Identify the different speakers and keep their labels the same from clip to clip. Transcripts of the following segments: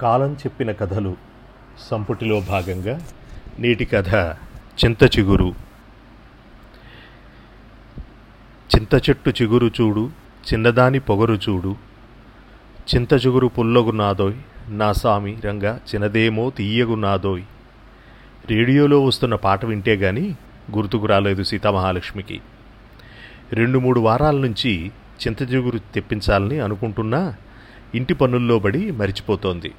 Speaker 1: కాలం చెప్పిన కథలు సంపుటిలో భాగంగా నేటి కథ చింత చిగురు. చింత చెట్టు చిగురు చూడు చిన్నదాని పొగరు చూడు. చింత చిగురు పుల్లగు నాదోయ్ నా సామి రంగా చిన్నదేమో తీయగు నాదోయ్. రేడియోలో వస్తున్న పాట వింటే గాని గుర్తుకు రాలేదు సీతామహాలక్ష్మికి. రెండు మూడు వారాల నుంచి చింత చిగురు తెప్పించాలని అనుకుంటున్నా ఇంటి పనుల్లో పడి మరిచిపోతోంది.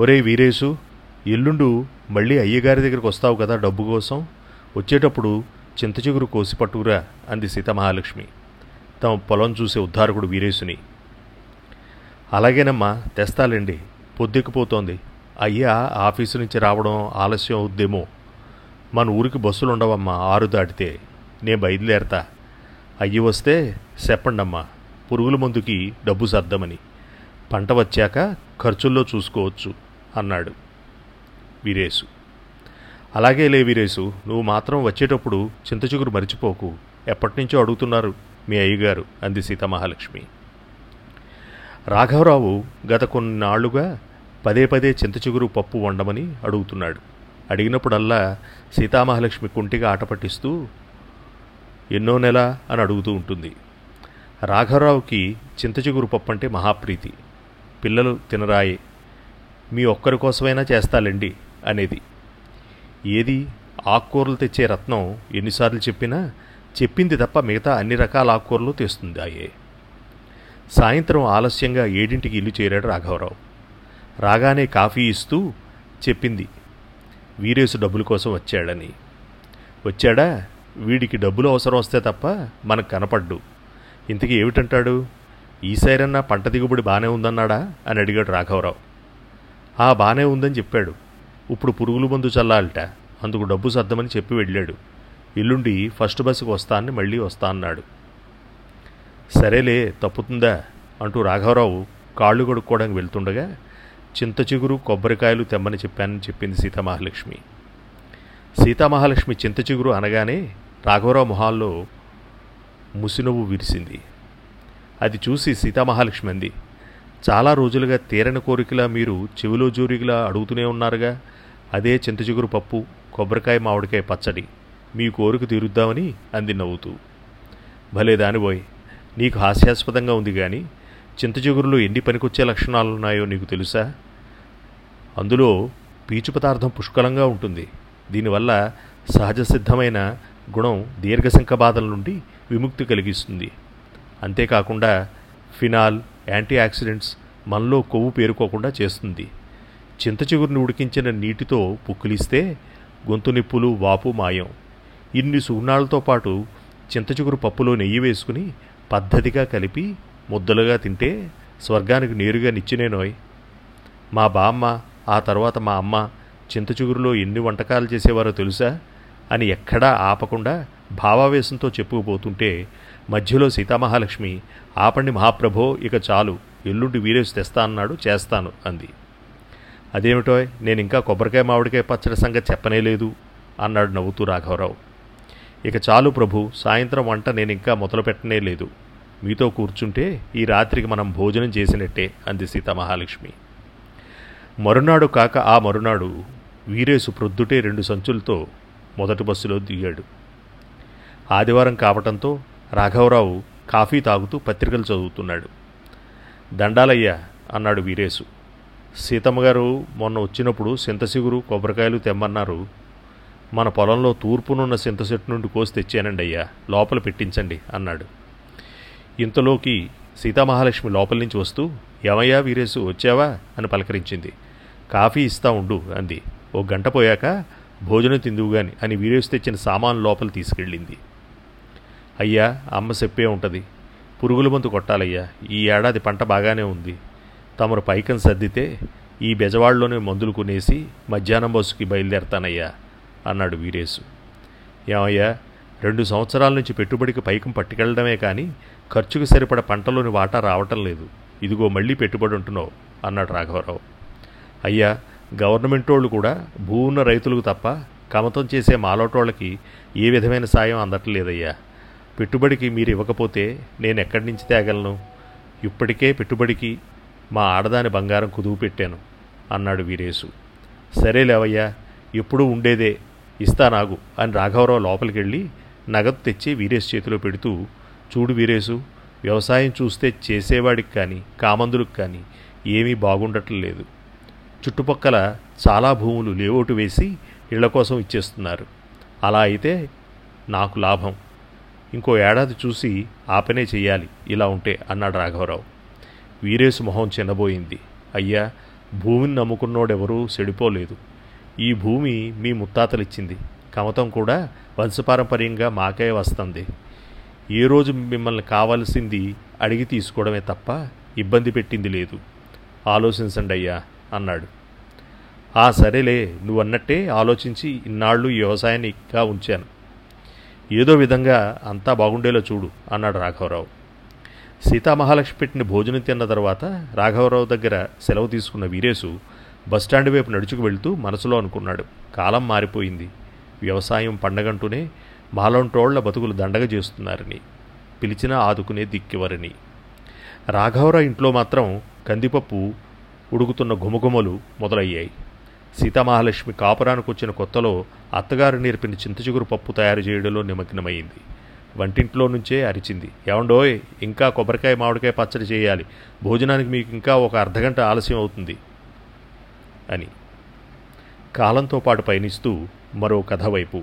Speaker 1: ఒరే వీరేసు ఎల్లుండు మళ్ళీ అయ్యగారి దగ్గరికి వస్తావు కదా డబ్బు కోసం? వచ్చేటప్పుడు చింత చిగురు కోసి పట్టుకురా అంది సీతామహాలక్ష్మి. తమ పొలం చూసే ఉద్ధారకుడు వీరేసుని అలాగేనమ్మా తెస్తాలండి. పొద్దెక్కిపోతోంది. అయ్యా ఆఫీసు నుంచి రావడం ఆలస్యం అవుద్దేమో. మన ఊరికి బస్సులు ఉండవమ్మా ఆరు దాటితే. నేను బయలుదేరతా. అయ్యి వస్తే చెప్పండమ్మా పురుగుల మందుకి డబ్బు సర్దమని. పంట వచ్చాక ఖర్చుల్లో చూసుకోవచ్చు అన్నాడు వీరేసు అలాగే లే వీరేసు నువ్వు మాత్రం వచ్చేటప్పుడు చింతచిగురు మరిచిపోకు. ఎప్పటినుంచో అడుగుతున్నారు మీ అయ్యగారు అంది సీతామహాలక్ష్మి. రాఘవరావు గత కొన్నాళ్ళుగా పదే పదే చింతచిగురు పప్పు వండమని అడుగుతున్నాడు. అడిగినప్పుడల్లా సీతామహాలక్ష్మి కుంటిగా ఆట పట్టిస్తూ ఎన్నో నెల అని అడుగుతూ ఉంటుంది. రాఘవరావుకి చింతచిగురు పప్పు అంటే మహాప్రీతి. పిల్లలు తినరాయి. మీ ఒక్కరి కోసమైనా చేస్తాలండి అనేది. ఏది? ఆకుకూరలు తెచ్చే రత్నం ఎన్నిసార్లు చెప్పినా చెప్పింది తప్ప మిగతా అన్ని రకాల ఆకుకూరలు తెస్తుంది ఆయే. సాయంత్రం ఆలస్యంగా ఏడింటికి ఇల్లు చేరాడు రాఘవరావు. రాగానే కాఫీ ఇస్తూ చెప్పింది వీరేసు డబ్బుల కోసం వచ్చాడని. వచ్చాడా? వీడికి డబ్బులు అవసరం వస్తే తప్ప మనకు కనపడ్డు. ఇంతకీ ఏమిటంటాడు? ఈసారన్నా పంట దిగుబడి బాగానే ఉందన్నాడా? అని అడిగాడు రాఘవరావు. ఆ బాగానే ఉందని చెప్పాడు. ఇప్పుడు పురుగుల మందు చల్లాలట. అందుకు డబ్బు సర్దమని చెప్పి వెళ్ళాడు. ఎల్లుండి ఫస్ట్ బస్సుకు వస్తానని మళ్ళీ వస్తా అన్నాడు. సరేలే తప్పుతుందా? అంటూ రాఘవరావు కాళ్ళు కొడుక్కోవడానికి వెళ్తుండగా చింత చిగురు కొబ్బరికాయలు తెమ్మని చెప్పానని చెప్పింది సీతామహాలక్ష్మి. సీతామహాలక్ష్మి చింత చిగురు అనగానే రాఘవరావు మొహాల్లో ముసినవ్వు విరిసింది. అది చూసి సీతామహాలక్ష్మి అంది చాలా రోజులుగా తీరని కోరికలా మీరు చెవిలో జూరిగిలా అడుగుతూనే ఉన్నారుగా. అదే చింతచిగురు పప్పు కొబ్బరికాయ మామిడికాయ పచ్చడి. మీ కోరిక తీరుద్దామని అంది నవ్వుతూ. భలే దానిబోయ్ నీకు హాస్యాస్పదంగా ఉంది కానీ చింతచిగురులో ఎన్ని పనికొచ్చే లక్షణాలున్నాయో నీకు తెలుసా? అందులో పీచు పదార్థం పుష్కలంగా ఉంటుంది. దీనివల్ల సహజ సిద్ధమైన గుణం దీర్ఘశంఖ బాధల నుండి విముక్తి కలిగిస్తుంది. అంతేకాకుండా ఫినాల్ యాంటీ ఆక్సిడెంట్స్ మనలో కొవ్వు పేరుకోకుండా చేస్తుంది. చింత చిగురుని ఉడికించిన నీటితో పుక్కిలిస్తే గొంతు నిప్పులు వాపు మాయం. ఇన్ని సుగుణాలతో పాటు చింత చిగురు పప్పులో నెయ్యి వేసుకుని పద్ధతిగా కలిపి ముద్దలుగా తింటే స్వర్గానికి నేరుగా నిచ్చినేనోయ్ మా బామ్మ ఆ తర్వాత మా అమ్మ చింత చిగురులో ఎన్ని వంటకాలు చేసేవారో తెలుసా? అని ఎక్కడా ఆపకుండా భావావేశంతో చెప్పుకుపోతుంటే మధ్యలో సీతామహాలక్ష్మి ఆపండి మహాప్రభో ఇక చాలు ఎల్లుండి వీరేసి తెస్తా అన్నాడు చేస్తాను అంది. అదేమిటో నేను ఇంకా కొబ్బరికాయ మామిడికాయ పచ్చడి సంగతి చెప్పనే లేదు అన్నాడు నవ్వుతూ రాఘవరావు. ఇక చాలు ప్రభు సాయంత్రం వంట నేను ఇంకా మొదలు పెట్టనే లేదు. మీతో కూర్చుంటే ఈ రాత్రికి మనం భోజనం చేసినట్టే అంది సీతామహాలక్ష్మి. మరునాడు కాక ఆ మరునాడు వీరేసు ప్రొద్దుటే రెండు సంచులతో మొదటి బస్సులో దిగాడు. ఆదివారం కావటంతో రాఘవరావు కాఫీ తాగుతూ పత్రికలు చదువుతున్నాడు. దండాలయ్య అన్నాడు వీరేసు సీతమ్మగారు మొన్న వచ్చినప్పుడు సింతసిగురు కొబ్బరికాయలు తెమ్మన్నారు. మన పొలంలో తూర్పునున్న సింత చెట్టు నుండి కోసి తెచ్చానండి అయ్యా లోపల పెట్టించండి అన్నాడు. ఇంతలోకి సీతామహాలక్ష్మి లోపల నుంచి వస్తూ ఏమయ్యా వీరేసు వచ్చావా? అని పలకరించింది. కాఫీ ఇస్తా ఉండు అంది. ఓ గంట పోయాక భోజనం తిందువుగాని అని వీరేసు తెచ్చిన సామాన్ లోపల తీసుకెళ్ళింది. అయ్యా అమ్మ చెప్పే ఉంటుంది. పురుగుల మందు కొట్టాలయ్యా. ఈ ఏడాది పంట బాగానే ఉంది. తమరు పైకం సర్దితే ఈ బెజవాడలోనే మందులు కొనేసి మధ్యాహ్నం బస్సుకి బయలుదేరతానయ్యా అన్నాడు వీరేసు ఏమయ్యా రెండు సంవత్సరాల నుంచి పెట్టుబడికి పైకం పట్టుకెళ్ళడమే కానీ ఖర్చుకు సరిపడ పంటలోని వాటా రావటం లేదు. ఇదిగో మళ్ళీ పెట్టుబడి ఉంటున్నావు అన్నాడు రాఘవరావు. అయ్యా గవర్నమెంట్ వాళ్ళు కూడా భూ ఉన్న రైతులకు తప్ప కమతం చేసే మాలోటోళ్ళకి ఏ విధమైన సాయం అందట్లేదయ్యా పెట్టుబడికి మీరు ఇవ్వకపోతే నేను ఎక్కడి నుంచి తేగలను? ఇప్పటికే పెట్టుబడికి మా ఆడదాని బంగారం కుదువు పెట్టాను అన్నాడు వీరేశు. సరేలేవయ్యా ఎప్పుడూ ఉండేదే ఇస్తానాగు అని రాఘవరావు లోపలికెళ్ళి నగదు తెచ్చి వీరేశు చేతిలో పెడుతూ చూడు వీరేశు వ్యవసాయం చూస్తే చేసేవాడికి కానీ కామందులకు కానీ ఏమీ బాగుండట్లేదు చుట్టుపక్కల చాలా భూములు లేఅవుట్ వేసి ఇళ్ళ కోసం ఇచ్చేస్తున్నారు. అలా అయితే నాకు లాభం. ఇంకో ఏడాది చూసి ఆ పనే చెయ్యాలి. ఇలా ఉంటే అన్నాడు రాఘవరావు. వీరేసు మొహం చిన్నబోయింది. అయ్యా భూమిని నమ్ముకున్నోడెవరూ సెడిపోలేదు ఈ భూమి మీ ముత్తాతలిచ్చింది. కమతం కూడా వంశపారంపర్యంగా మాకే వస్తుంది. ఏ రోజు మిమ్మల్ని కావలసింది అడిగి తీసుకోవడమే తప్ప ఇబ్బంది పెట్టింది లేదు. ఆలోచించండి అయ్యా అన్నాడు. ఆ సరేలే నువ్వన్నట్టే ఆలోచించి ఇన్నాళ్ళు వ్యవసాయానికిగా వ్యవసాయాన్ని ఇంకా ఉంచాను. ఏదో విధంగా అంతా బాగుండేలా చూడు అన్నాడు రాఘవరావు. సీతామహాలక్ష్మి పెట్టిన భోజనం తిన్న తర్వాత రాఘవరావు దగ్గర సెలవు తీసుకున్న వీరేశు బస్టాండ్ వైపు నడుచుకు వెళ్తూ మనసులో అనుకున్నాడు. కాలం మారిపోయింది. వ్యవసాయం పండగంటూనే మాలంటోళ్ళ బతుకులు దండగ చేస్తున్నారని పిలిచినా ఆదుకునే దిక్కివరని. రాఘవరావు ఇంట్లో మాత్రం కందిపప్పు ఉడుకుతున్న ఘుమఘుమలు మొదలయ్యాయి. సీతామహాలక్ష్మి కాపురానికి వచ్చిన కొత్తలో అత్తగారు నేర్పిన చింతచిగురు పప్పు తయారు చేయడంలో నిమగ్నమైంది వంటింట్లో నుంచే అరిచింది. ఏమండోయ్ ఇంకా కొబ్బరికాయ మామిడికాయ పచ్చడి చేయాలి. భోజనానికి మీకు ఇంకా ఒక అర్ధగంట ఆలస్యం అవుతుంది అని కాలంతో పాటు పయనిస్తూ మరో కథ వైపు